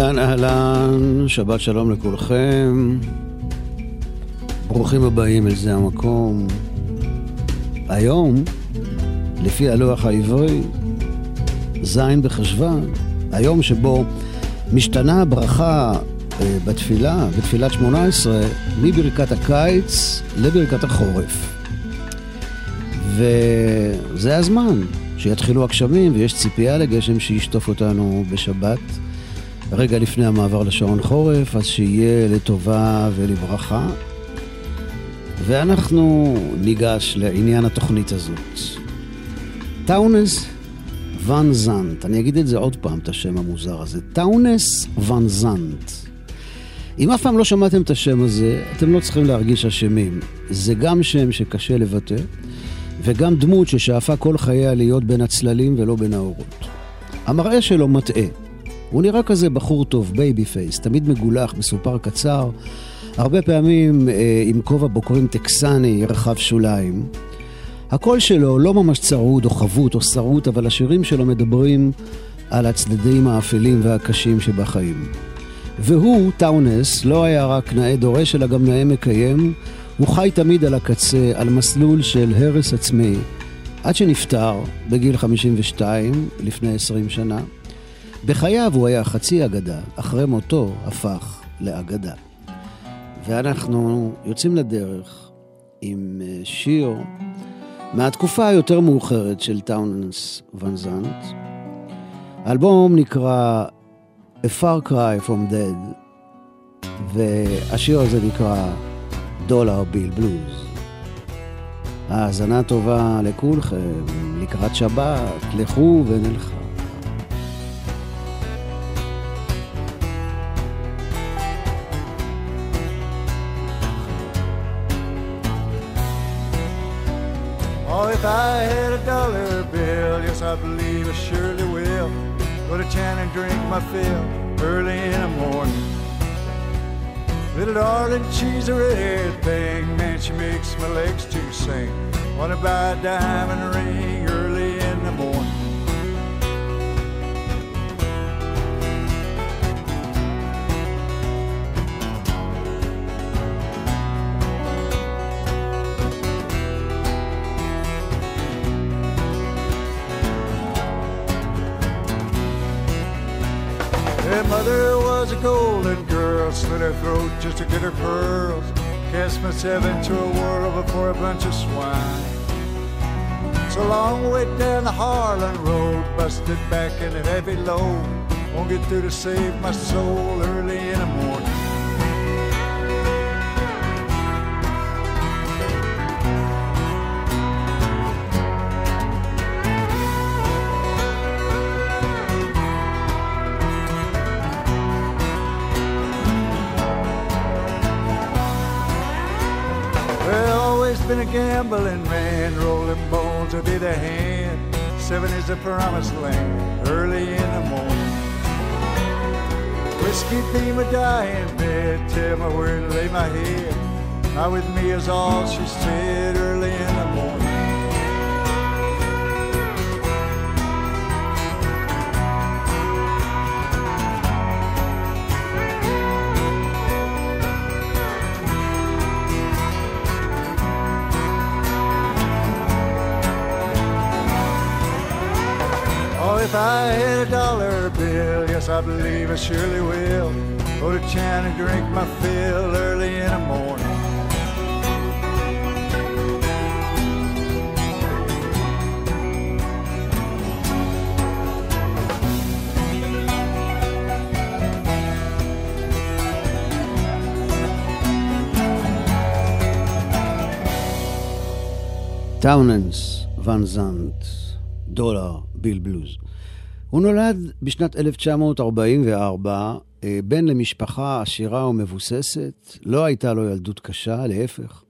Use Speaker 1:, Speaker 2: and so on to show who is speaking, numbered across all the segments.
Speaker 1: אהלן, אהלן, שבת שלום לכולכם. ברוכים הבאים אל זה המקום. היום, לפי הלוח העברי, ז' בחשוון, היום שבו משתנה הברכה אה, בתפילה, בתפילת שמונה עשרה, מברכת הקיץ לברכת החורף. וזה הזמן שיתחילו הגשמים ויש ציפייה לגשם שישטוף אותנו בשבת. רגע לפני המעבר לשעון חורף, אז שיהיה לטובה ולברכה. ואנחנו ניגש לעניין התוכנית הזאת. טאונס ון זנט, אני אגיד את זה עוד פעם, את השם המוזר הזה. טאונס ון זנט. אם אף פעם לא שמעתם את השם הזה, אתם לא צריכים להרגיש אשמים. זה גם שם שקשה לבטא, וגם דמות ששאפה כל חייה להיות בין הצללים ולא בין האורות. המראה שלו מטעה. הוא נראה כזה בחור טוב, בייבי פייס, תמיד מגולח, מסופר קצר, הרבה פעמים אה, עם כובע בוקרים טקסני רחב שוליים. הקול שלו לא ממש צרוד או חבוט או שרוט, אבל השירים שלו מדברים על הצדדים האפלים והקשים שבחיים. והוא, טאונס, לא היה רק נאה דורש, אלא גם נאה מקיים. הוא חי תמיד על הקצה, על מסלול של הרס עצמי, עד שנפטר בגיל 52, לפני 20 שנה. בחייו הוא היה חצי אגדה, אחרי מותו הפך לאגדה. ואנחנו יוצאים לדרך עם אה, שיר מהתקופה היותר מאוחרת של טאונס ון זנט. האלבום נקרא A Far Cry From Dead, והשיר הזה נקרא דולר ביל בלוז. האזנה טובה לכולכם, לקראת שבת, לכו ונלכה.
Speaker 2: Dollar bill, yes, I believe I surely will. Go to town and drink my fill early in the morning. Little darling, she's a red thing, man, she makes my legs to sing. Wanna buy a diamond ring early in the morning. Golden girl, slit her throat just to get her pearls. Cast myself into a whirl before a bunch of swine. It's a long way down the Harlan Road, busted back in a heavy load. Won't get through to save my soul early in the morning. Gambling man, rolling bones will be the hand. Seven is the promised land, early in the morning. Whiskey be my dying bed, tell me where to lay my head. Not with me is all she said early in I believe I surely will. Go to town and drink my fill early in the morning.
Speaker 1: Townes Van Zandt, Dollar Bill Blues. הוא נולד בשנת 1944, אה, בן למשפחה עשירה ומבוססת, לא הייתה לו ילדות קשה, להפך.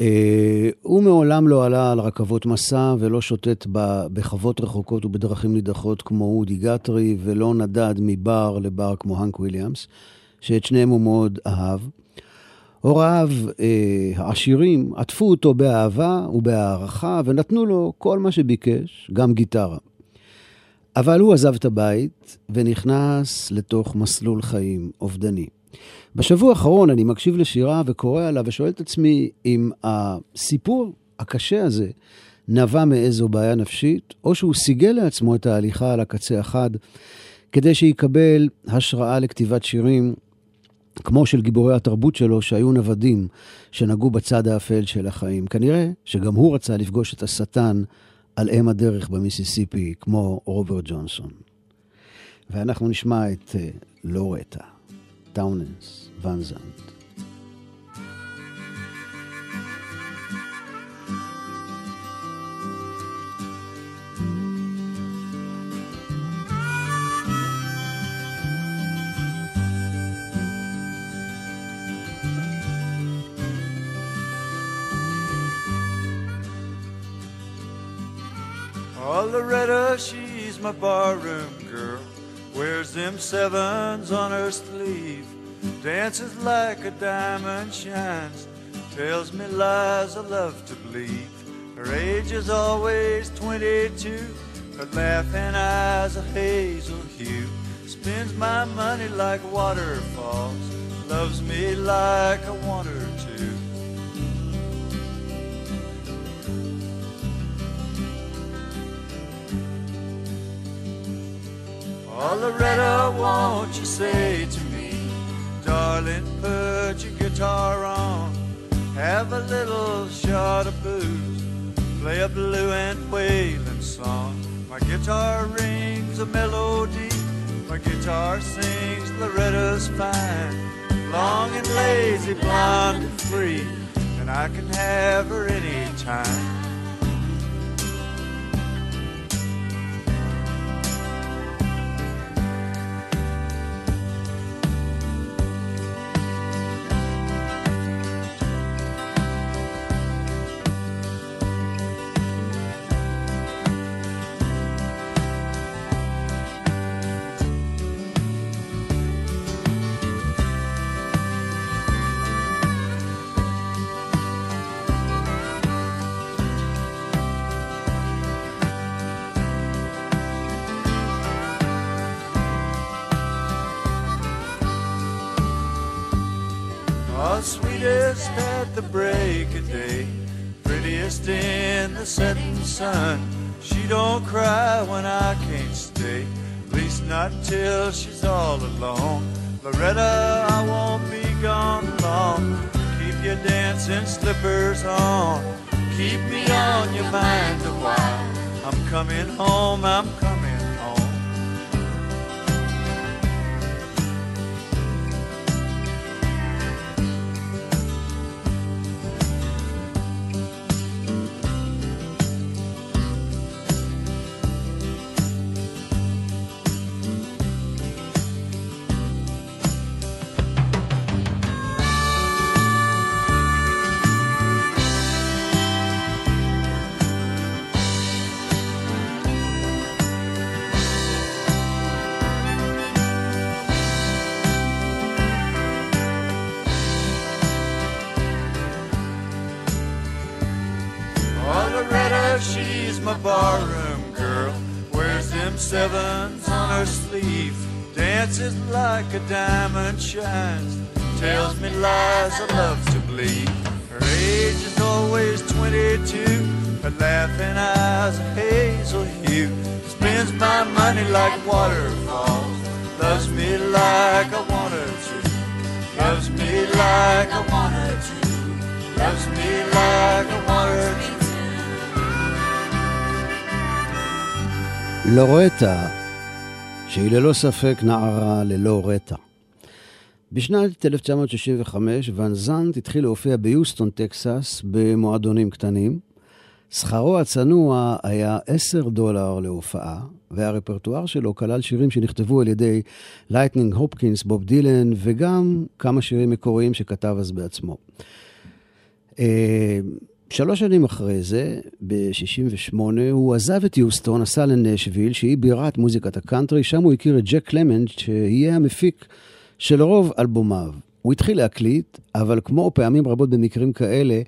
Speaker 1: אה, הוא מעולם לא עלה על רכבות מסע ולא שוטט בחוות רחוקות ובדרכים נידחות כמו אודי גטרי, ולא נדד מבר לבר כמו האנק וויליאמס, שאת שניהם הוא מאוד אהב. הוריו אה, העשירים עטפו אותו באהבה ובהערכה ונתנו לו כל מה שביקש, גם גיטרה. אבל הוא עזב את הבית ונכנס לתוך מסלול חיים אובדני. בשבוע האחרון אני מקשיב לשירה וקורא עליו ושואל את עצמי אם הסיפור הקשה הזה נבע מאיזו בעיה נפשית, או שהוא סיגל לעצמו את ההליכה על הקצה החד, כדי שיקבל השראה לכתיבת שירים כמו של גיבורי התרבות שלו, שהיו נוודים שנגעו בצד האפל של החיים. כנראה שגם הוא רצה לפגוש את השטן על אם הדרך במיסיסיפי, כמו רוברט ג'ונסון. ואנחנו נשמע את uh, לורטה, טאוננס, ונזנט.
Speaker 2: Oh, Loretta, she's my barroom girl. Wears them sevens on her sleeve. Dances like a diamond shines. Tells me lies I love to believe. Her age is always 22. Her laughing eyes a hazel hue. Spends my money like waterfalls. Loves me like a want Oh, Loretta, won't you say to me, darling, put your guitar on, have a little shot of booze, play a blue and wailing song. My guitar rings a melody, my guitar sings Loretta's fine, long and lazy, blonde and free, and I can have her anytime. Oh, the break of day, prettiest in the setting sun. She don't cry when I can't stay, at least not till she's all alone. Loretta, I won't be gone long. Keep your dancing slippers on. Keep me on your mind a while. I'm coming home, I'm coming sevens on her sleeve. Dances like a diamond shines. Tells me lies I love to believe. Her age is always 22. Her laughing eyes a hazel hue. Spends my money like waterfalls. Loves me like I want. Loves me like I want. Loves me like want
Speaker 1: לורטה, שהיא ללא ספק נערה ללא רטע. בשנת 1965 ואן זנט התחיל להופיע ביוסטון, טקסס, במועדונים קטנים. שכרו הצנוע היה 10 דולר להופעה, והרפרטואר שלו כלל שירים שנכתבו על ידי לייטנינג הופקינס, בוב דילן, וגם כמה שירים מקוריים שכתב אז בעצמו. שלוש שנים אחרי זה, ב-68, הוא עזב את יוסטון, נסע לנשוויל, שהיא בירת מוזיקת הקאנטרי, שם הוא הכיר את ג'ק קלמנט, שיהיה המפיק של רוב אלבומיו. הוא התחיל להקליט, אבל כמו פעמים רבות במקרים כאלה,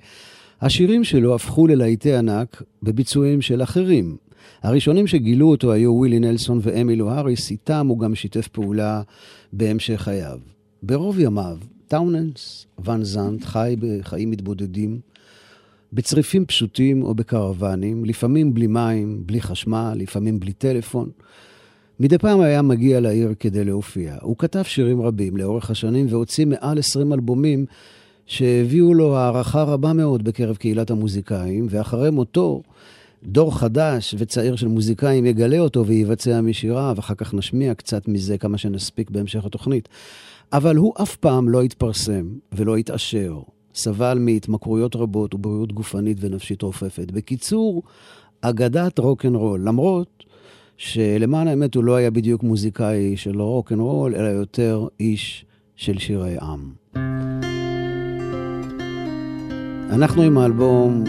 Speaker 1: השירים שלו הפכו ללהיטי ענק בביצועים של אחרים. הראשונים שגילו אותו היו ווילי נלסון ואמילו האריס, איתם הוא גם שיתף פעולה בהמשך חייו. ברוב ימיו, טאוננס ואן זנט חי בחיים מתבודדים, בצריפים פשוטים או בקרוונים, לפעמים בלי מים, בלי חשמל, לפעמים בלי טלפון. מדי פעם היה מגיע לעיר כדי להופיע. הוא כתב שירים רבים לאורך השנים והוציא מעל 20 אלבומים שהביאו לו הערכה רבה מאוד בקרב קהילת המוזיקאים, ואחרי מותו, דור חדש וצעיר של מוזיקאים יגלה אותו ויבצע משיריו, אחר כך נשמיע קצת מזה כמה שנספיק בהמשך התוכנית. אבל הוא אף פעם לא התפרסם ולא התעשר. סבל מהתמכרויות רבות ובריאות גופנית ונפשית רופפת. בקיצור, אגדת רוקנרול, למרות שלמען האמת הוא לא היה בדיוק מוזיקאי של רוקנרול, אלא יותר איש של שירי עם. אנחנו עם האלבום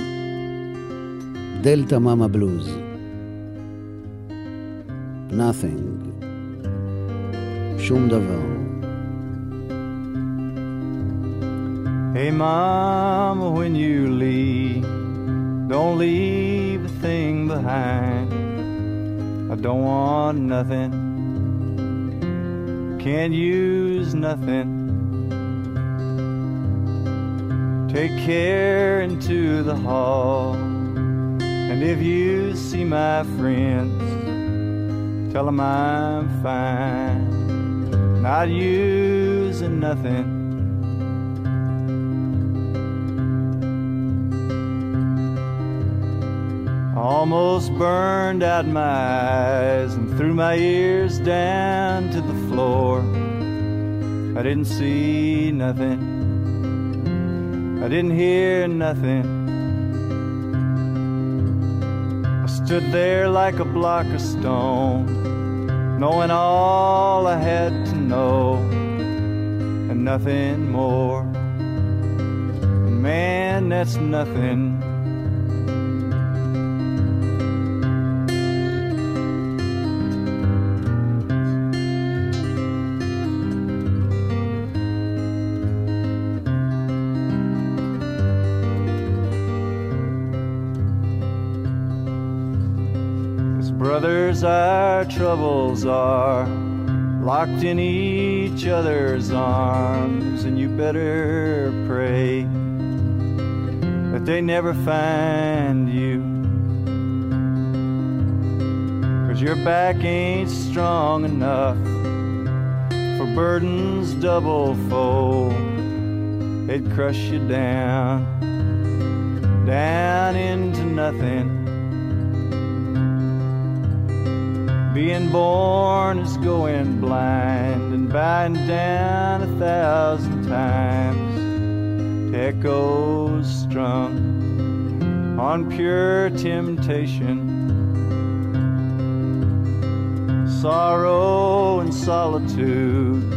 Speaker 1: דלתא מאמה בלוז. Nothing. שום דבר.
Speaker 2: Hey mama, when you leave, don't leave a thing behind. I don't want nothing, can't use nothing. Take care into the hall. And if you see my friends, tell them I'm fine, not using nothing. Almost burned out my eyes and threw my ears down to the floor. I didn't see nothing. I didn't hear nothing. I stood there like a block of stone, knowing all I had to know and nothing more. Man, that's nothing. Our troubles are locked in each other's arms, and you better pray that they never find you. Cause your back ain't strong enough for burdens double fold, they'd crush you down, down into nothing. Being born is going blind and biting down a thousand times echoes strung on pure temptation. Sorrow and solitude,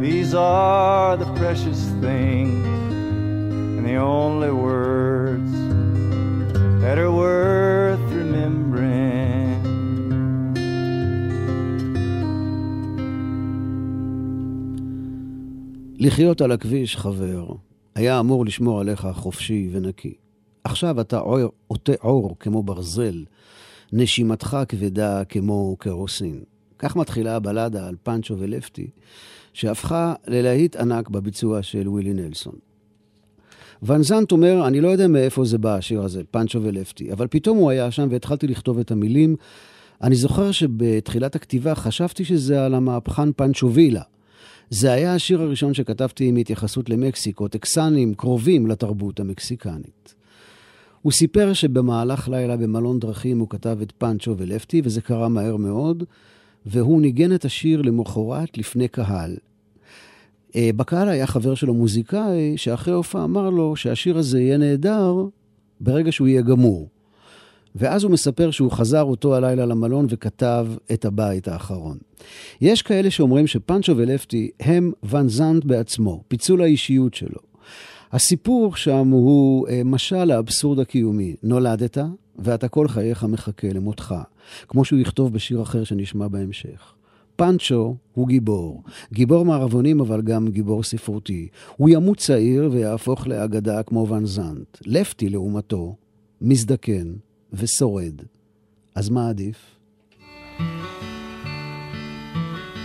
Speaker 2: these are the precious things and the only words that are
Speaker 1: לחיות על הכביש, חבר, היה אמור לשמור עליך חופשי ונקי. עכשיו אתה עוטה עור כמו ברזל, נשימתך כבדה כמו קרוסין. כך מתחילה הבלדה על פאנצ'ו ולפטי, שהפכה ללהיט ענק בביצוע של ווילי נלסון. ון זנט אומר, אני לא יודע מאיפה זה בא, השיר הזה, פאנצ'ו ולפטי, אבל פתאום הוא היה שם והתחלתי לכתוב את המילים. אני זוכר שבתחילת הכתיבה חשבתי שזה על המהפכן פאנצ'ו וילה. זה היה השיר הראשון שכתבתי עם התייחסות למקסיקו, טקסנים קרובים לתרבות המקסיקנית. הוא סיפר שבמהלך לילה במלון דרכים הוא כתב את פאנצ'ו ולפטי, וזה קרה מהר מאוד, והוא ניגן את השיר למחרת לפני קהל. אה, בקהל היה חבר שלו מוזיקאי, שאחרי הופעה אמר לו שהשיר הזה יהיה נהדר ברגע שהוא יהיה גמור. ואז הוא מספר שהוא חזר אותו הלילה למלון וכתב את הבית האחרון. יש כאלה שאומרים שפאנצ'ו ולפטי הם ואן זנט בעצמו, פיצול האישיות שלו. הסיפור שם הוא אה, משל האבסורד הקיומי. נולדת, ואתה כל חייך מחכה למותך, כמו שהוא יכתוב בשיר אחר שנשמע בהמשך. פאנצ'ו הוא גיבור. גיבור מערבונים, אבל גם גיבור ספרותי. הוא ימות צעיר ויהפוך לאגדה כמו ואן זנט. לפטי, לעומתו, מזדקן, ושורד.
Speaker 2: אז מה עדיף?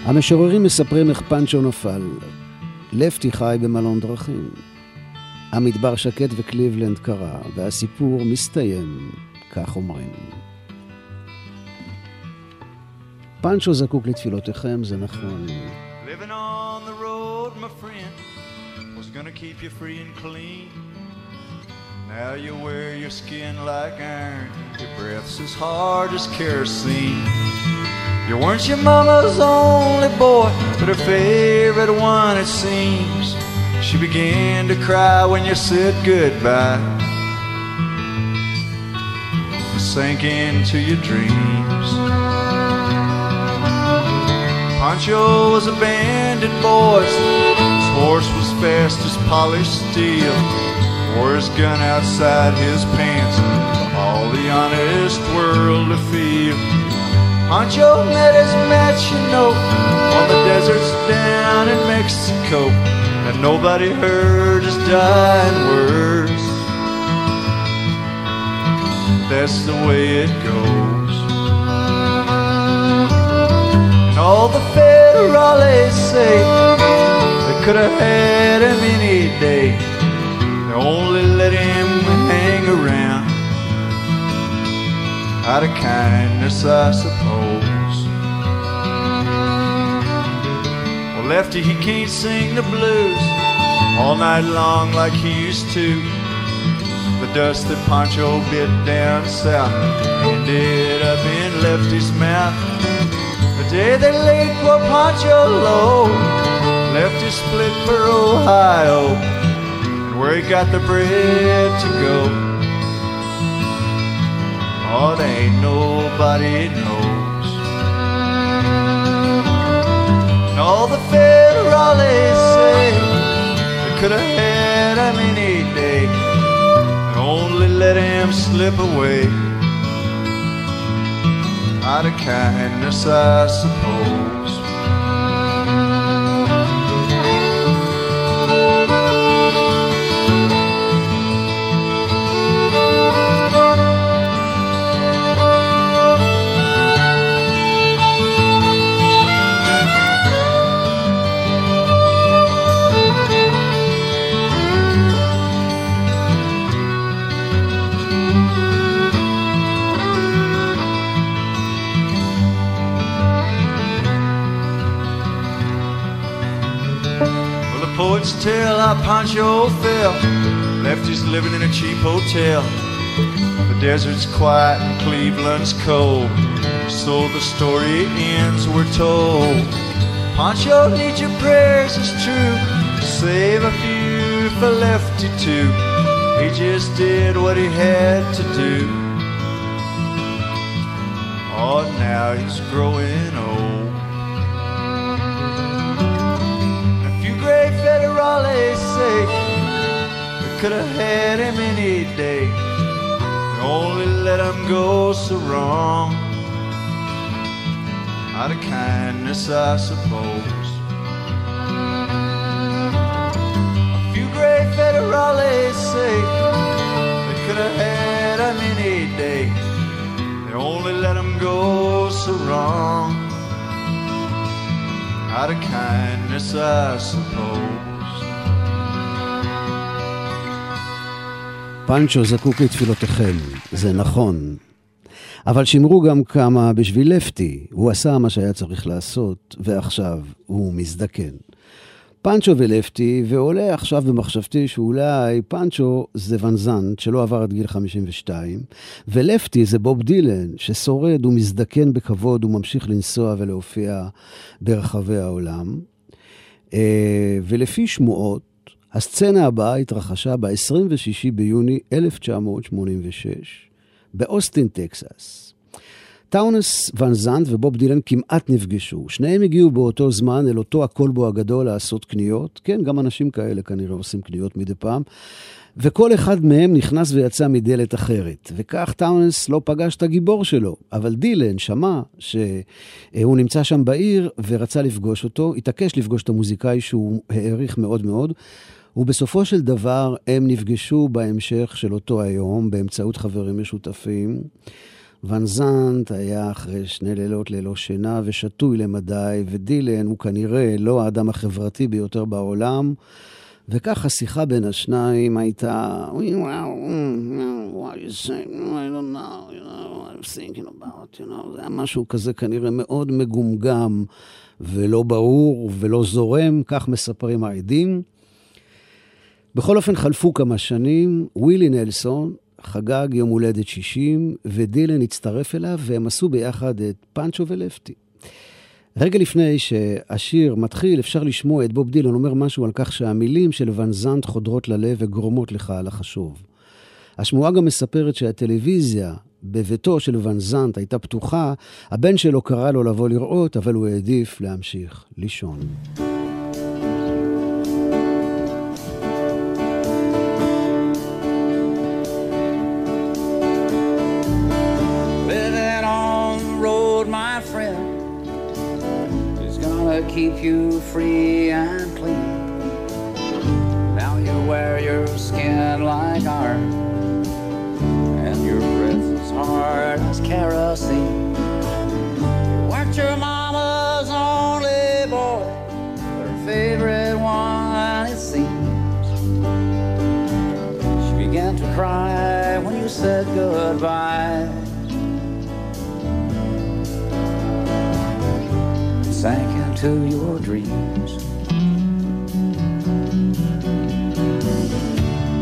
Speaker 2: המשוררים מספרים איך פאנצ'ו נפל. לפטי חי במלון דרכים. המדבר שקט וקליבלנד קרה, והסיפור מסתיים, כך אומרים. פאנצ'ו זקוק לתפילותיכם, זה נכון. Living on the road, my friend, was gonna keep you free and clean. Now you wear your skin like iron, your breath's as hard as kerosene. You weren't your mama's only boy, but her favorite one, it seems. She began to cry when you said goodbye. You sank into your dreams. Pancho was a bandit boy. His horse was fast as polished steel. His gun outside his pants for all the honest world to feel. Pancho met his match, you know, on the deserts down in Mexico. And nobody heard his dying words. That's the way it goes. And all the federales say they could have had him any day. Only let him hang around out of kindness, I suppose. Well, Lefty, he can't sing the blues all night long like he used to. The dust that Pancho bit down south ended up in Lefty's mouth The day they laid poor Pancho low, Lefty split for Ohio, where he got the bread to go. Oh, there ain't nobody knows. And all the federales say they could have had him any day, and only let him slip away out of kindness, I suppose. Tell how Pancho felt. Lefty's living in a cheap hotel. The desert's quiet and Cleveland's cold. So the story ends, we're told. Pancho needs your prayers, it's true. Save a few for Lefty too. He just did what he had to do. Oh, now he's growing old. Could have had him any day. Only let him go so wrong. Out of kindness, I suppose. A few great federales say they could have had him any day. They only let him go so wrong. Out of kindness, I suppose. פאנצ'ו זקוק לתפילותיכם, זה נכון. אבל שמרו גם כמה בשביל לפטי, הוא עשה מה שהיה צריך לעשות, ועכשיו הוא מזדקן. פאנצ'ו ולפטי, ועולה עכשיו במחשבתי שאולי פאנצ'ו זה ונזנט שלא עבר את גיל 52, ולפטי זה בוב דילן ששורד ומזדקן בכבוד וממשיך לנסוע ולהופיע ברחבי העולם. אה, ולפי שמועות, הסצנה הבאה התרחשה ב-26 ביוני 1986 באוסטין, טקסס. טאונס ון זנט ובוב דילן כמעט נפגשו. שניהם הגיעו באותו זמן אל אותו הקולבו הגדול לעשות קניות. כן, גם אנשים כאלה כנראה עושים קניות מדי פעם. וכל אחד מהם נכנס ויצא מדלת אחרת. וכך טאונס לא פגש את הגיבור שלו, אבל דילן שמע שהוא נמצא שם בעיר ורצה לפגוש אותו, התעקש לפגוש את המוזיקאי שהוא העריך מאוד מאוד. ובסופו של דבר הם נפגשו בהמשך של אותו היום באמצעות חברים משותפים,
Speaker 1: ון זנט היה אחרי שני לילות ללא שינה ושתוי למדי, ודילן הוא כנראה לא האדם החברתי ביותר בעולם. וכך השיחה בין השניים הייתה, זה היה משהו כזה כנראה מאוד מגומגם ולא ברור ולא זורם, כך מספרים העדים. בכל אופן, חלפו כמה שנים, ווילי נלסון חגג יום הולדת 60, ודילן הצטרף אליו, והם עשו ביחד את פאנצ'ו ולפטי. רגע לפני שהשיר מתחיל, אפשר לשמוע את בוב דילן אומר משהו על כך שהמילים של ון זנט חודרות ללב וגורמות לך לחשוב. השמועה גם מספרת שהטלוויזיה בביתו של ון זנט הייתה פתוחה, הבן שלו קרא לו לבוא לראות, אבל הוא העדיף להמשיך לישון. Keep you free and clean. Now you wear your skin like iron, and your breath is hard as kerosene. You weren't your mama's only boy, but her favorite one, it seems. She began to cry when you said goodbye. Into your dreams.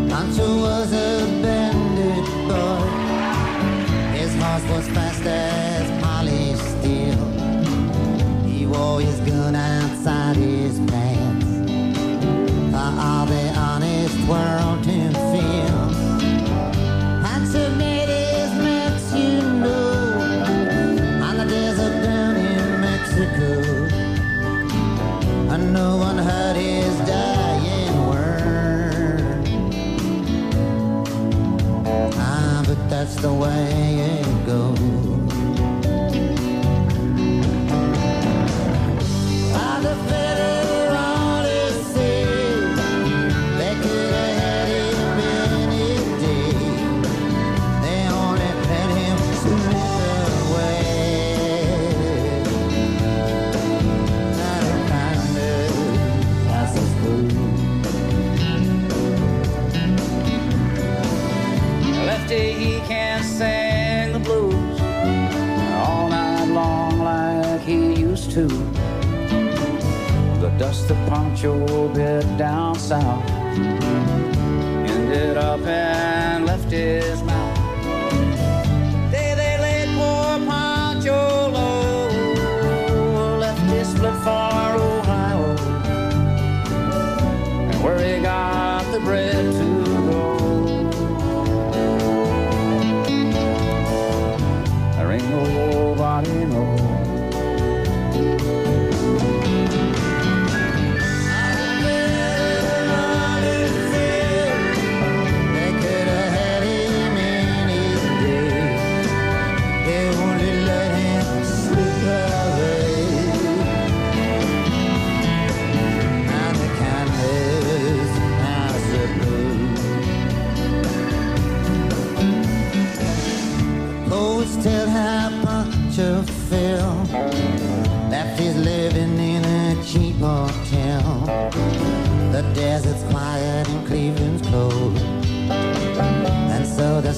Speaker 1: Pancho was a bandit boy. His horse was fast as polished steel. He wore his gun outside his pants for all the honest world that's the way dust of Pancho bit down south. Ended up and left his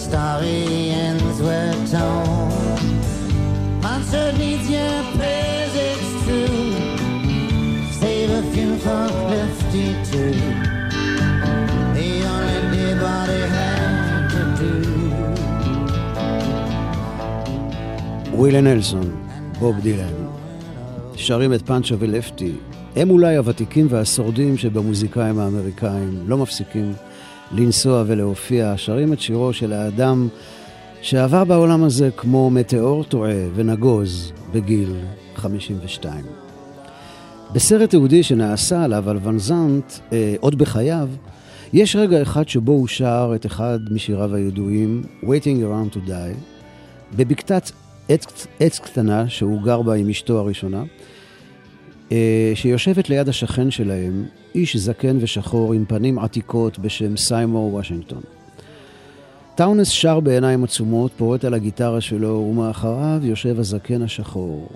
Speaker 1: story ends where told. Monster needs your prayers, it's true. Save a few for Lefty too. He only did what he had to do. ווילה נלסון, בוב דילן, שרים את פאנצ'ו ולפטי הם אולי הוותיקים והשורדים שבמוזיקאים האמריקאים לא מפסיקים לנסוע ולהופיע, שרים את שירו של האדם שעבר בעולם הזה כמו מטאור טועה ונגוז בגיל 52. בסרט תיעודי שנעשה עליו, על ונזנט, אה, עוד בחייו, יש רגע אחד שבו הוא שר את אחד משיריו הידועים, Waiting Around to Die, בבקתת עץ, עץ קטנה שהוא גר בה עם אשתו הראשונה. אה, שיושבת ליד השכן שלהם, איש זקן ושחור עם פנים עתיקות בשם סיימור וושינגטון.
Speaker 2: טאונס שר בעיניים עצומות, פורט על הגיטרה שלו, ומאחריו יושב הזקן השחור.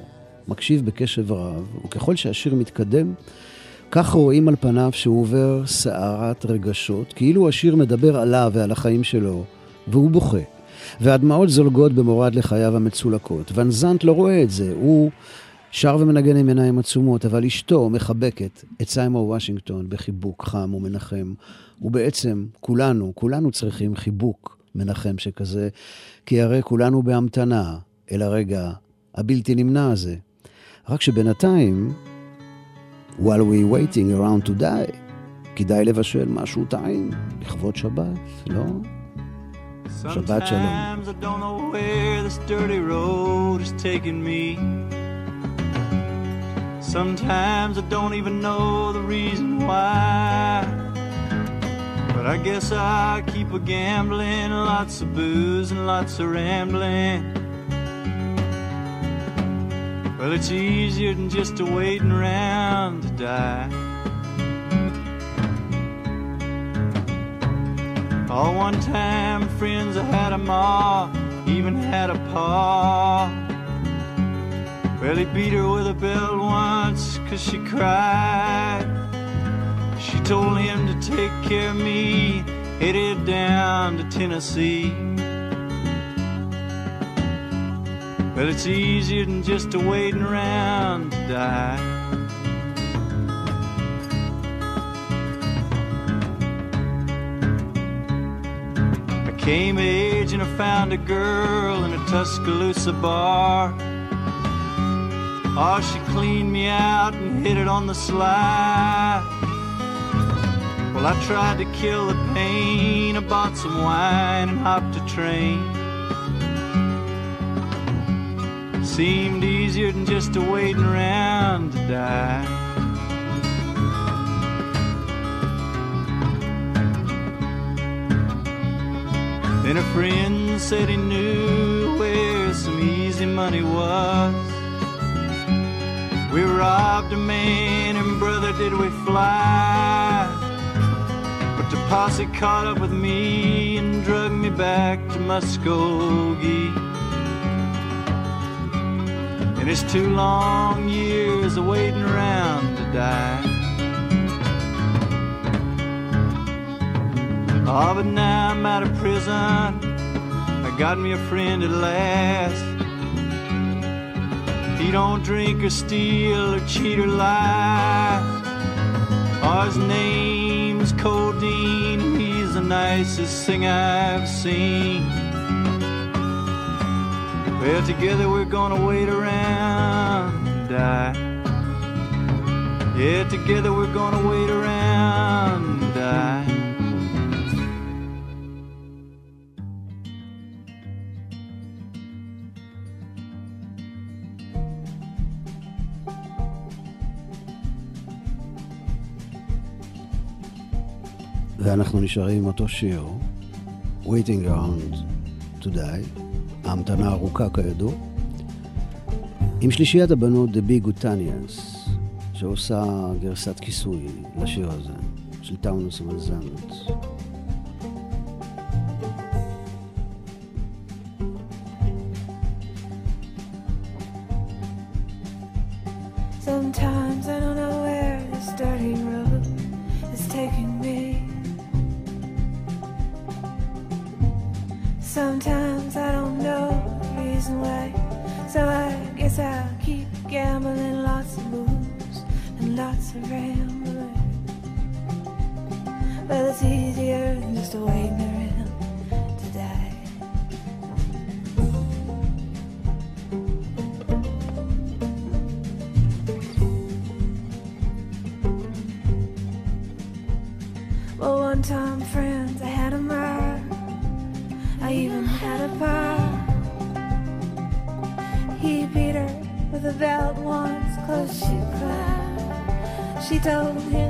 Speaker 2: מקשיב בקשב רב, וככל שהשיר מתקדם, כך רואים על פניו שהוא עובר סערת רגשות, כאילו השיר מדבר עליו ועל החיים שלו, והוא בוכה. והדמעות זולגות במורד לחייו המצולקות. ון לא רואה את זה, הוא שר ומנגן עם עיניים עצומות, אבל אשתו מחבקת את סיימור וושינגטון בחיבוק חם ומנחם. ובעצם כולנו, כולנו צריכים חיבוק מנחם שכזה, כי הרי כולנו בהמתנה אל הרגע הבלתי נמנע הזה. רק שבינתיים, while we waiting around to die, כדאי לבשל משהו טעים לכבוד שבת, לא? שבת שלום. Sometimes I don't even know the reason why. But I guess I keep a gambling, lots of booze and lots of rambling. Well, it's easier than just a waiting around to die. All one time, friends, I had a ma, even had a pa. Well, he beat her with a belt once, cause she cried. She told him to take care of me, headed down to Tennessee. Well, it's easier than just a waiting around to die. I came age and I found a girl in a Tuscaloosa bar. Oh, she cleaned me out and hit it on the slide. Well, I tried to kill the pain. I bought some wine and hopped a train. seemed easier than just waiting around to die. Then a friend said he knew where some easy money was. We robbed a man, and brother, did we fly. But the posse caught up with me and drug me back to Muskogee. And it's two long years of waiting around to die. Oh, but now I'm out of prison. I got me a friend at last. He don't drink or steal or cheat or lie. Oh, his name's Codeine. He's the nicest thing I've seen. Well, together we're gonna wait around and die. Yeah, together we're gonna wait around ואנחנו נשארים עם אותו שיר, Waiting Around to Die. ההמתנה הארוכה כידוע, עם שלישיית הבנות The Big Utanians, שעושה גרסת כיסוי לשיר הזה, של טאונוס ומזנת.
Speaker 3: Well, it's easier just waiting to die. Well, one time, friends, I had a mark. I even had a bar. He beat her with a belt once, close she cried. She told him.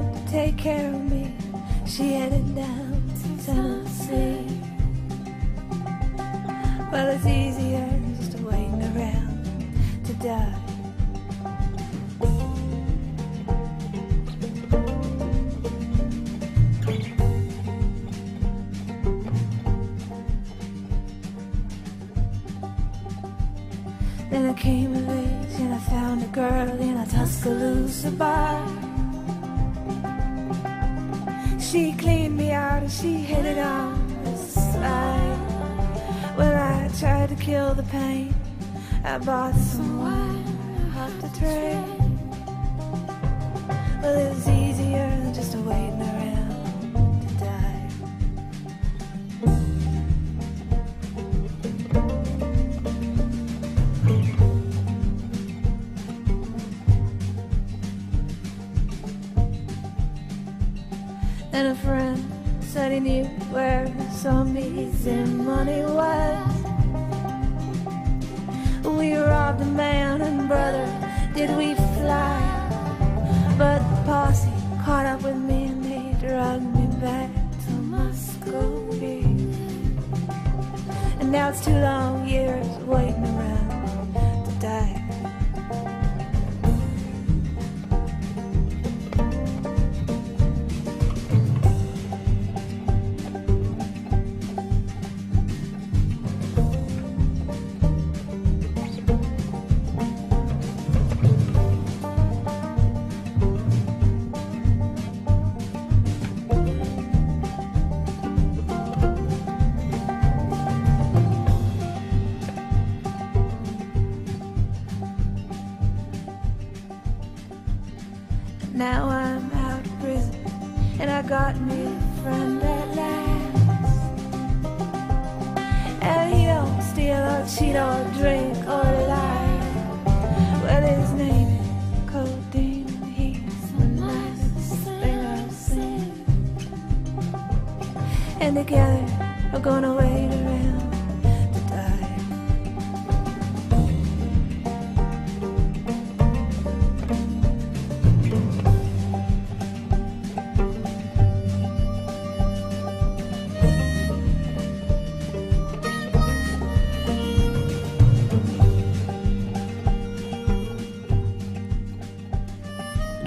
Speaker 3: Caught up with me and they dragged me back to Muskogee. And now it's two long years waiting around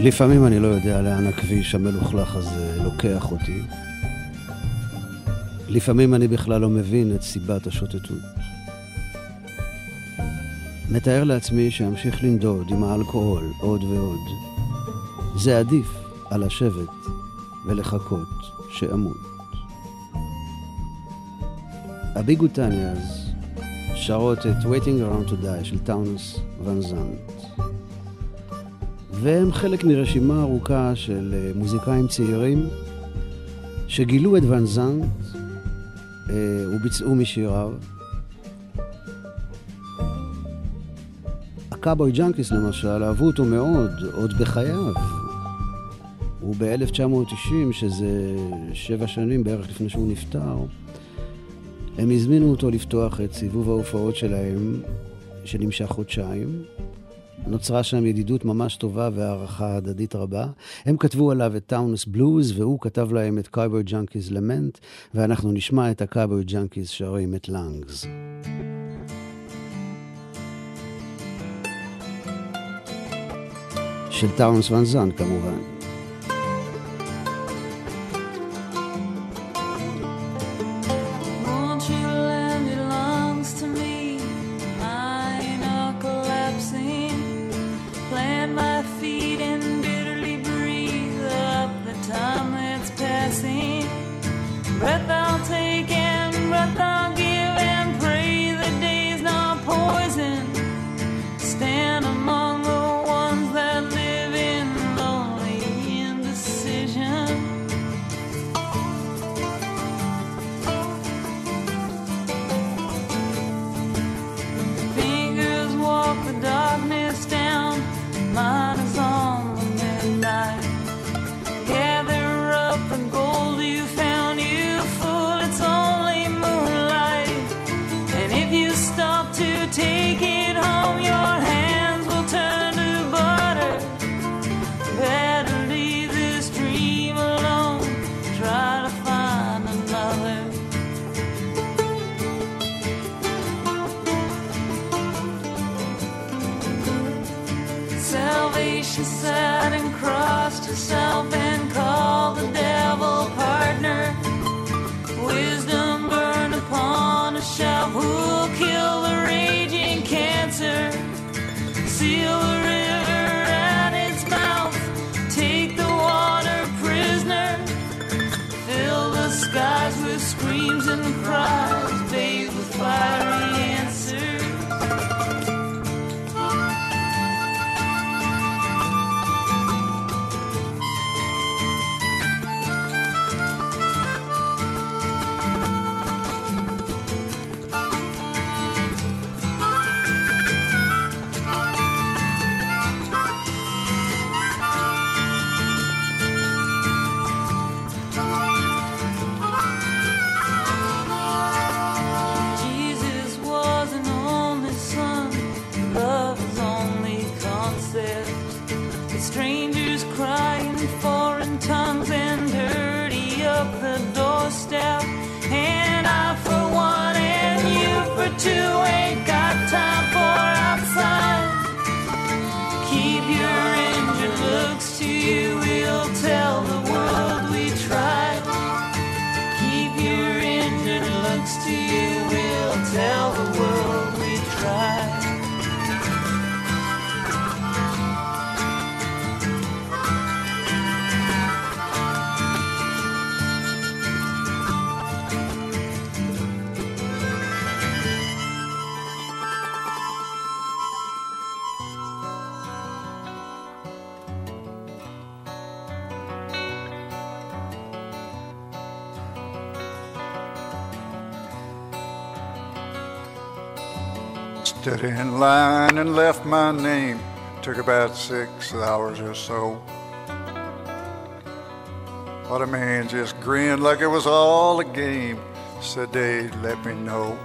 Speaker 1: לפעמים אני לא יודע לאן הכביש המלוכלך הזה לוקח אותי. לפעמים אני בכלל לא מבין את סיבת השוטטות. מתאר לעצמי שאמשיך לנדוד עם האלכוהול עוד ועוד. זה עדיף על לשבת ולחכות שאמות. הביגוטניאז שרות את Waiting Around to Die של טאונס ון זנט. והם חלק מרשימה ארוכה של אה, מוזיקאים צעירים שגילו את ון זנט אה, וביצעו משיריו. הקאבוי ג'אנקיס למשל, אהבו אותו מאוד, עוד בחייו. וב-1990, שזה שבע שנים בערך לפני שהוא נפטר, הם הזמינו אותו לפתוח את סיבוב ההופעות שלהם, שנמשך חודשיים. נוצרה שם ידידות ממש טובה והערכה הדדית רבה. הם כתבו עליו את טאונס בלוז, והוא כתב להם את קאבוי ג'אנקיז למנט, ואנחנו נשמע את הקאבוי ג'אנקיז שרים את לאנגס. של טאונס ון כמובן.
Speaker 4: Stood in line and left my name. Took about six hours or so. But a man just grinned like it was all a game. Said they'd let me know.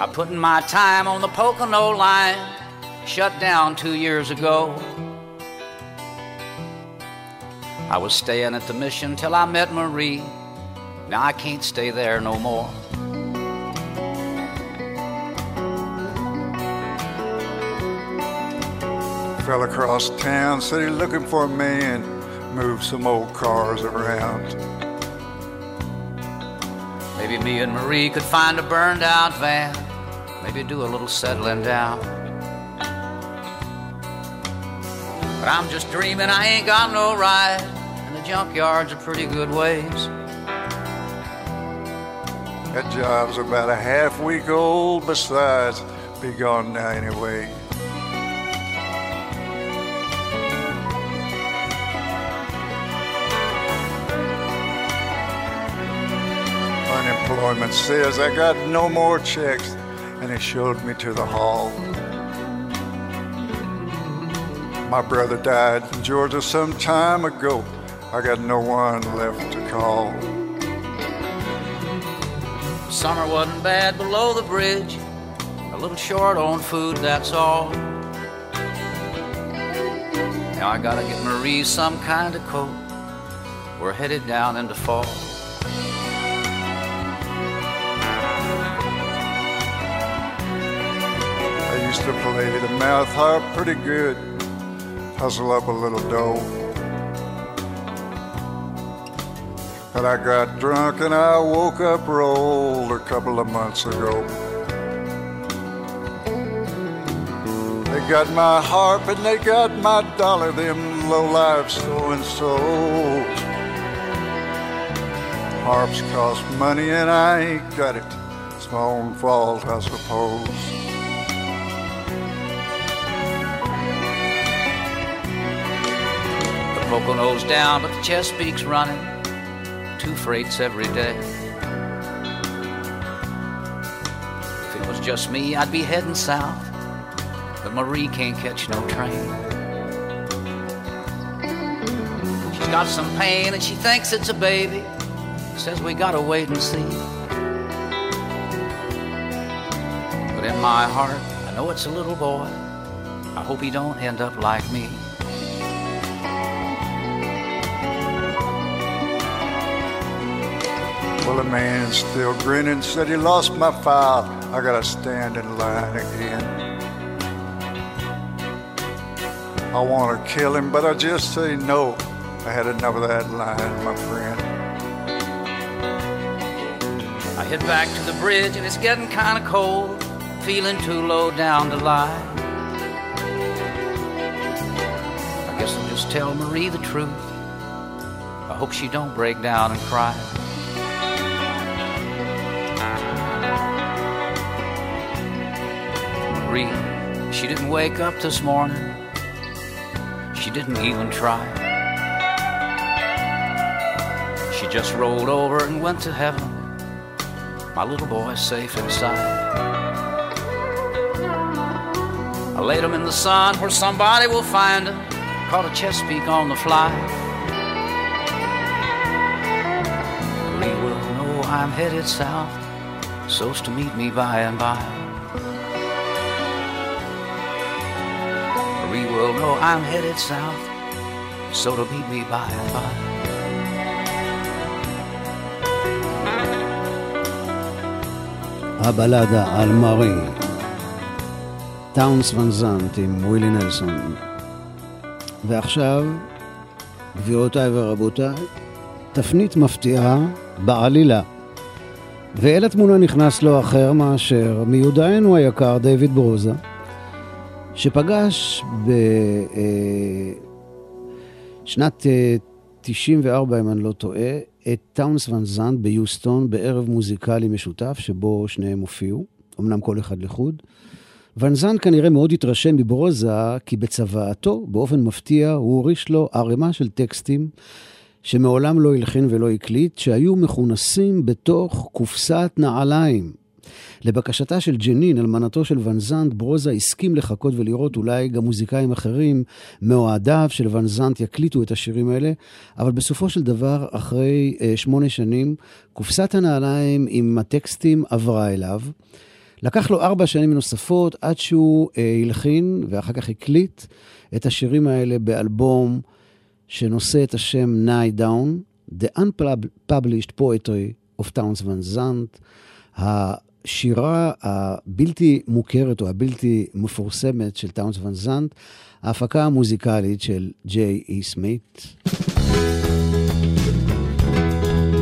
Speaker 5: I put in my time on the Pocono line, shut down two years ago. I was staying at the mission till I met Marie. Now I can't stay there no more.
Speaker 4: Fell across town, said he's looking for a man. Move some old cars around.
Speaker 5: Maybe me and Marie could find a burned out van. Maybe do a little settling down. But I'm just dreaming, I ain't got no ride. And the junkyard's a pretty good ways.
Speaker 4: That job's about a half week old. Besides, be gone now anyway. Unemployment says I got no more checks, and he showed me to the hall. My brother died in Georgia some time ago. I got no one left to call.
Speaker 5: Summer wasn't bad below the bridge. A little short on food, that's all. Now I gotta get Marie some kind of coat. We're headed down into fall.
Speaker 4: To play the mouth harp pretty good, hustle up a little dough. But I got drunk and I woke up rolled a couple of months ago. They got my harp and they got my dollar, them low life so and so's. Harps cost money and I ain't got it. It's my own fault, I suppose.
Speaker 5: Pocono's down, but the Chesapeake's running. Two freights every day. If it was just me, I'd be heading south. But Marie can't catch no train. She's got some pain and she thinks it's a baby. Says we gotta wait and see. But in my heart, I know it's a little boy. I hope he don't end up like me.
Speaker 4: Well, the man still grinning said he lost my file. I gotta stand in line again. I wanna kill him, but I just say no. I had enough of that line, my friend.
Speaker 5: I head back to the bridge and it's getting kinda cold, feeling too low down to lie. I guess I'll just tell Marie the truth. I hope she don't break down and cry. She didn't wake up this morning. She didn't even try. She just rolled over and went to heaven. My little boy's safe inside. I laid him in the sun where somebody will find him. Caught a Chesapeake on the fly. Marie will know I'm headed south, so's to meet me by and by. Will know I'm headed south, so to meet me by and by.
Speaker 1: הבלדה על מארי, טאונס ון זנט עם ווילי נלסון. ועכשיו, גבירותיי ורבותיי, תפנית מפתיעה בעלילה. ואל התמונה נכנס לא אחר מאשר מיודענו היקר דיוויד ברוזה, שפגש בשנת 94, אם אני לא טועה, את טאונס ון זנט ביוסטון בערב מוזיקלי משותף, שבו שניהם הופיעו, אמנם כל אחד לחוד. ון זנט כנראה מאוד התרשם מברוזה, כי בצוואתו, באופן מפתיע, הוא הוריש לו ערימה של טקסטים שמעולם לא הלחין ולא הקליט, שהיו מכונסים בתוך קופסת נעליים. לבקשתה של ג'נין, אלמנתו של ון זנט, ברוזה הסכים לחכות ולראות אולי גם מוזיקאים אחרים מאוהדיו של ון זנט יקליטו את השירים האלה, אבל בסופו של דבר, אחרי אה, שמונה שנים, קופסת הנעליים עם הטקסטים עברה אליו. לקח לו ארבע שנים נוספות עד שהוא אה, הלחין ואחר כך הקליט את השירים האלה באלבום שנושא את השם Night Down, The Unpublished Poetry of Towns Van Zandt, השירה הבלתי מוכרת או הבלתי מפורסמת של טאונס ון זנט, ההפקה המוזיקלית של ג'יי אי סמית.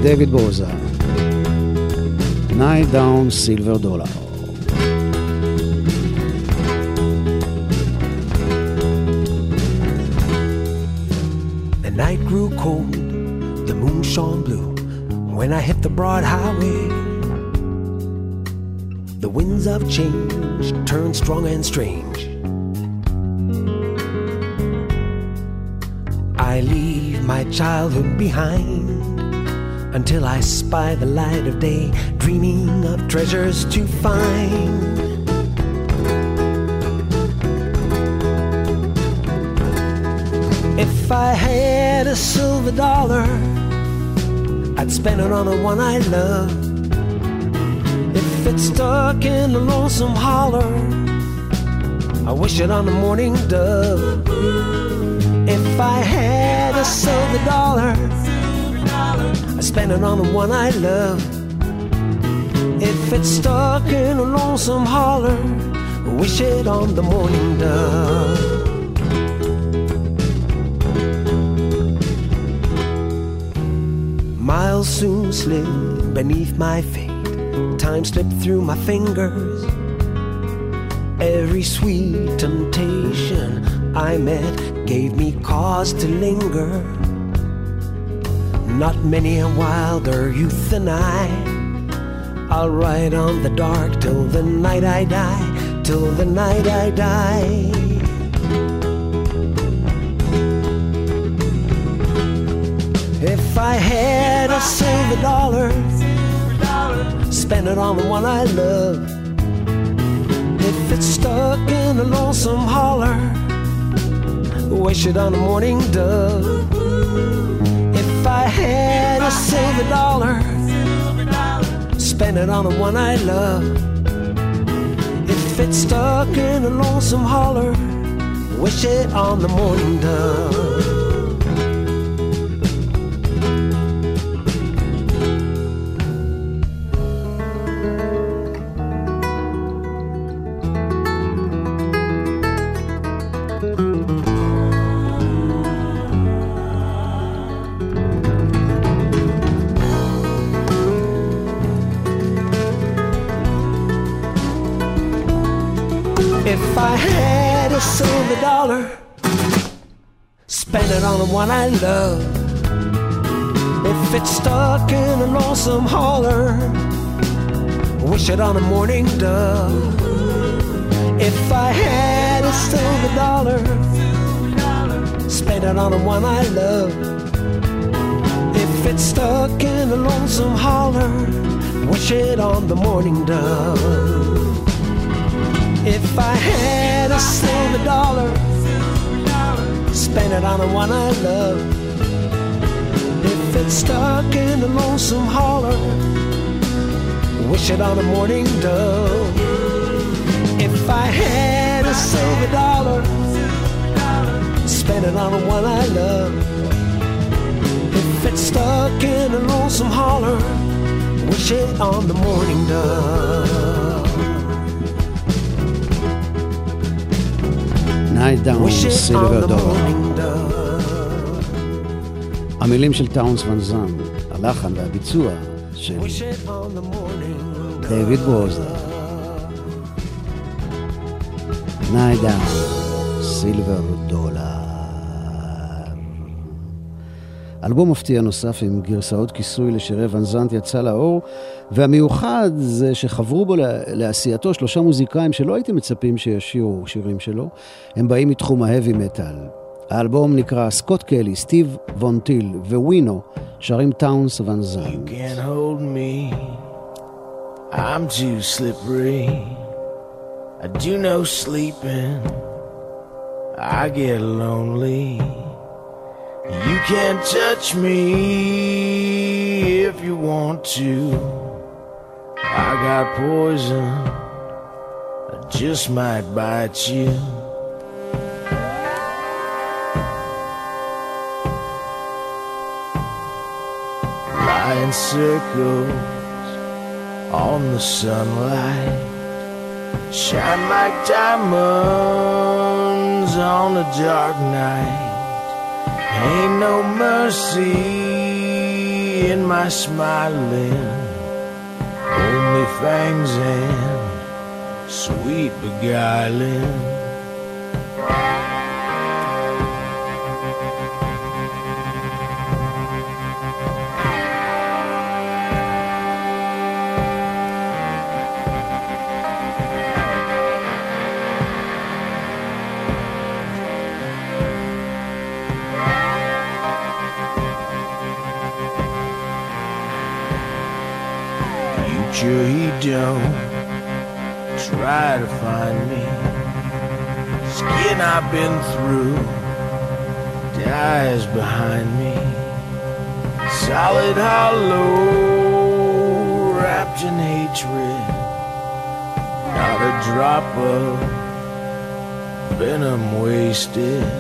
Speaker 1: דויד בוזה, Down Silver Dollar.
Speaker 6: The night grew cold, the moon shone blue when I hit the broad highway. The winds of change turn strong and strange. I leave my childhood behind until I spy the light of day, dreaming of treasures to find. If I had a silver dollar, I'd spend it on the one I love. If it's stuck in a lonesome holler, I wish it on the morning dove. If I had a silver dollar, I spend it on the one I love. If it's stuck in a lonesome holler, I wish it on the morning dove. Miles soon slid beneath my feet. Time slipped through my fingers. Every sweet temptation I met gave me cause to linger. Not many a wilder youth than I. I'll ride on the dark till the night I die, till the night I die. If I had a silver dollar, spend it on the one I love. If it's stuck in a lonesome holler, wish it on the morning dove. If I had a silver dollar, spend it on the one I love. If it's stuck in a lonesome holler, wish it on the morning dove. One I love. If it's stuck in a lonesome holler, wish it on a morning dove. If I had a silver dollar, spend it on the one I love. If it's stuck in a lonesome holler, wish it on the morning dove. If I had a silver dollar, spend it on the one I love. If it's stuck in a lonesome holler, wish it on a morning dove. If I had a silver dollar, spend it on the one I love. If it's stuck in a lonesome holler, wish it on the morning dove. Night Down,
Speaker 1: סילבר
Speaker 6: דור.
Speaker 1: המילים של טאונס ון זאם, הלחן והביצוע של דייוויד בוזר. Night Down, סילבר דור. אלבום מפתיע נוסף עם גרסאות כיסוי לשירי ון זנט יצא לאור, והמיוחד זה שחברו בו לעשייתו שלושה מוזיקאים שלא הייתם מצפים שישירו שירים שלו, הם באים מתחום ההאבי מטאל. האלבום נקרא סקוט קלי, סטיב וונטיל ווינו שרים טאונס ון.
Speaker 7: I do no sleeping. I get lonely. You can't touch me if you want to. I got poison. I just might bite you. Lie in circles on the sunlight. Shine like diamonds on a dark night. Ain't no mercy in my smiling. Only fangs and sweet beguiling. Future he don't try to find me. Skin I've been through dies behind me. Solid hollow wrapped in hatred. Not a drop of venom wasted.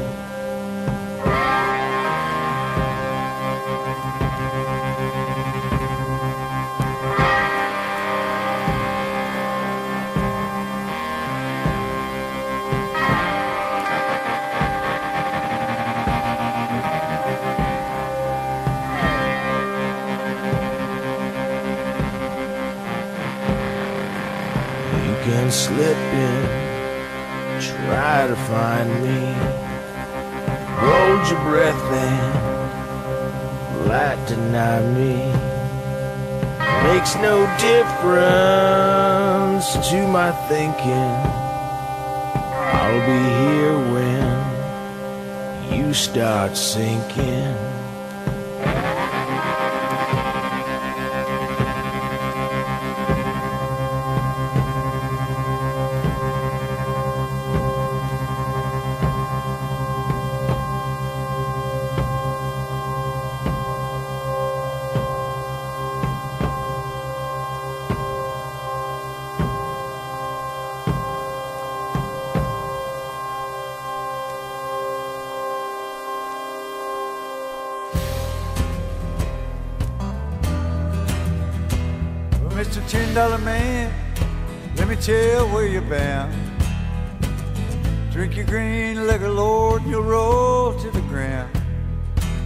Speaker 7: Thinking. I'll be here when you start sinking.
Speaker 2: Drink your green liquor, Lord, and you'll roll to the ground.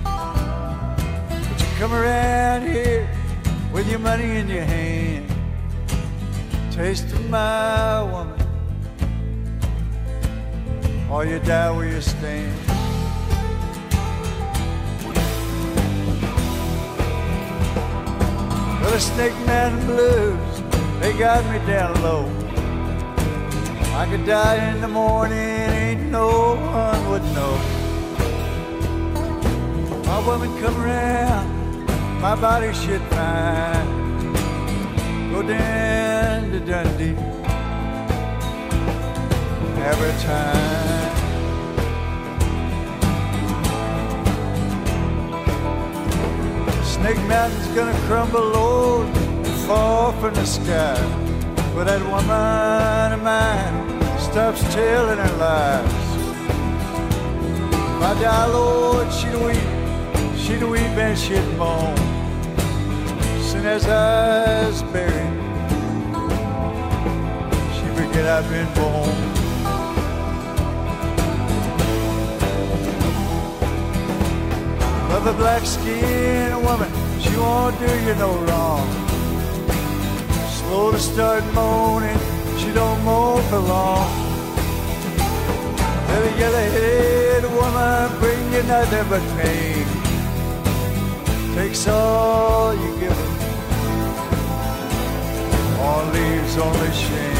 Speaker 2: But you come around here with your money in your hand, taste of my woman, or you die where you stand. Well, the Snake Mountain Blues, they got me down low. I could die in the morning, no one would know. My woman come around, my body should fine. Go down to Dundee every time. Snake Mountain's gonna crumble, Lord, and fall from the sky. But that woman of mine stops telling her lies. Die, Lord, she'd weep, she'd weep and she'd moan. Soon as buried, she forget I've been born. Of a black skinned woman, she won't do you no wrong. Slow to start moaning, she don't moan for long. Let a yellow headed woman bring you nothing but pain. Takes all you give or leaves only shame.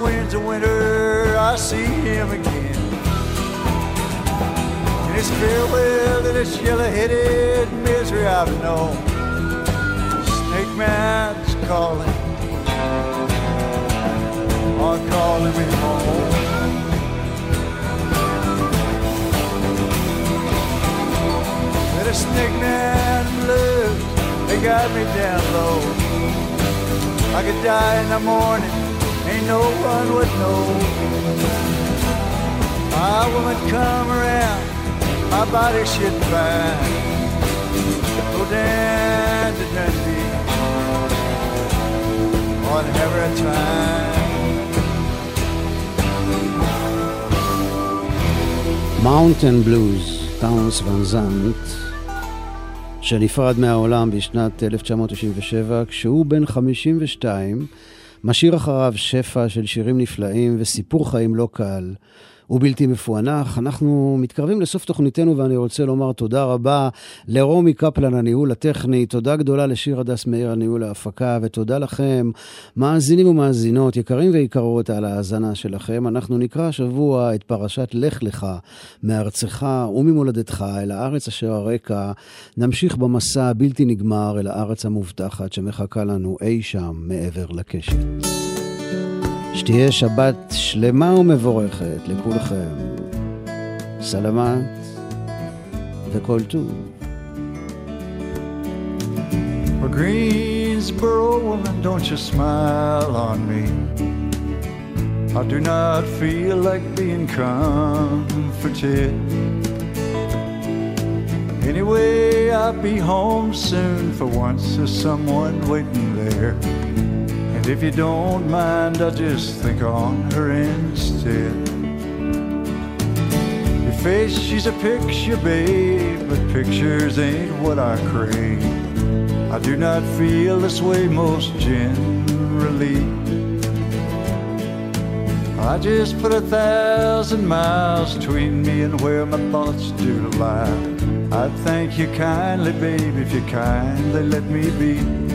Speaker 2: Winds of winter, I see him again. And his farewell to this yellow-headed misery I've known. Snake Man's calling, or calling me home. That a snake man blues, they got me down low. I could die in the morning, no one would know. My woman come around, my body should find. Go down to Dundee, on every time.
Speaker 1: מאונטן בלוז, טאונס ון זנט, שנפרד מהעולם בשנת 1997, כשהוא בן 52, משאיר אחריו שפע של שירים נפלאים וסיפור חיים לא קל ובלתי מפוענח. אנחנו מתקרבים לסוף תוכניתנו ואני רוצה לומר תודה רבה לרומי קפלן, הניהול הטכני, תודה גדולה לשיר הדס מאיר, הניהול ההפקה, ותודה לכם, מאזינים ומאזינות, יקרים ויקרות, על ההאזנה שלכם. אנחנו נקרא השבוע את פרשת לך לך מארצך וממולדתך אל הארץ אשר הרקע. נמשיך במסע הבלתי נגמר אל הארץ המובטחת שמחכה לנו אי שם מעבר לקשת. שתהיה שבת שלמה ומבורכת לכולכם. סלמת וכל טוב.
Speaker 2: Well, Greensboro woman, don't you smile on me. I do not feel like being comforted. Anyway, I'll be home soon for once. There's someone waiting there. If you don't mind, I'll just think on her instead. Your face, she's a picture, babe, but pictures ain't what I crave. I do not feel this way most generally. I just put a thousand miles between me and where my thoughts do lie. I'd thank you kindly, babe, if you kindly let me be.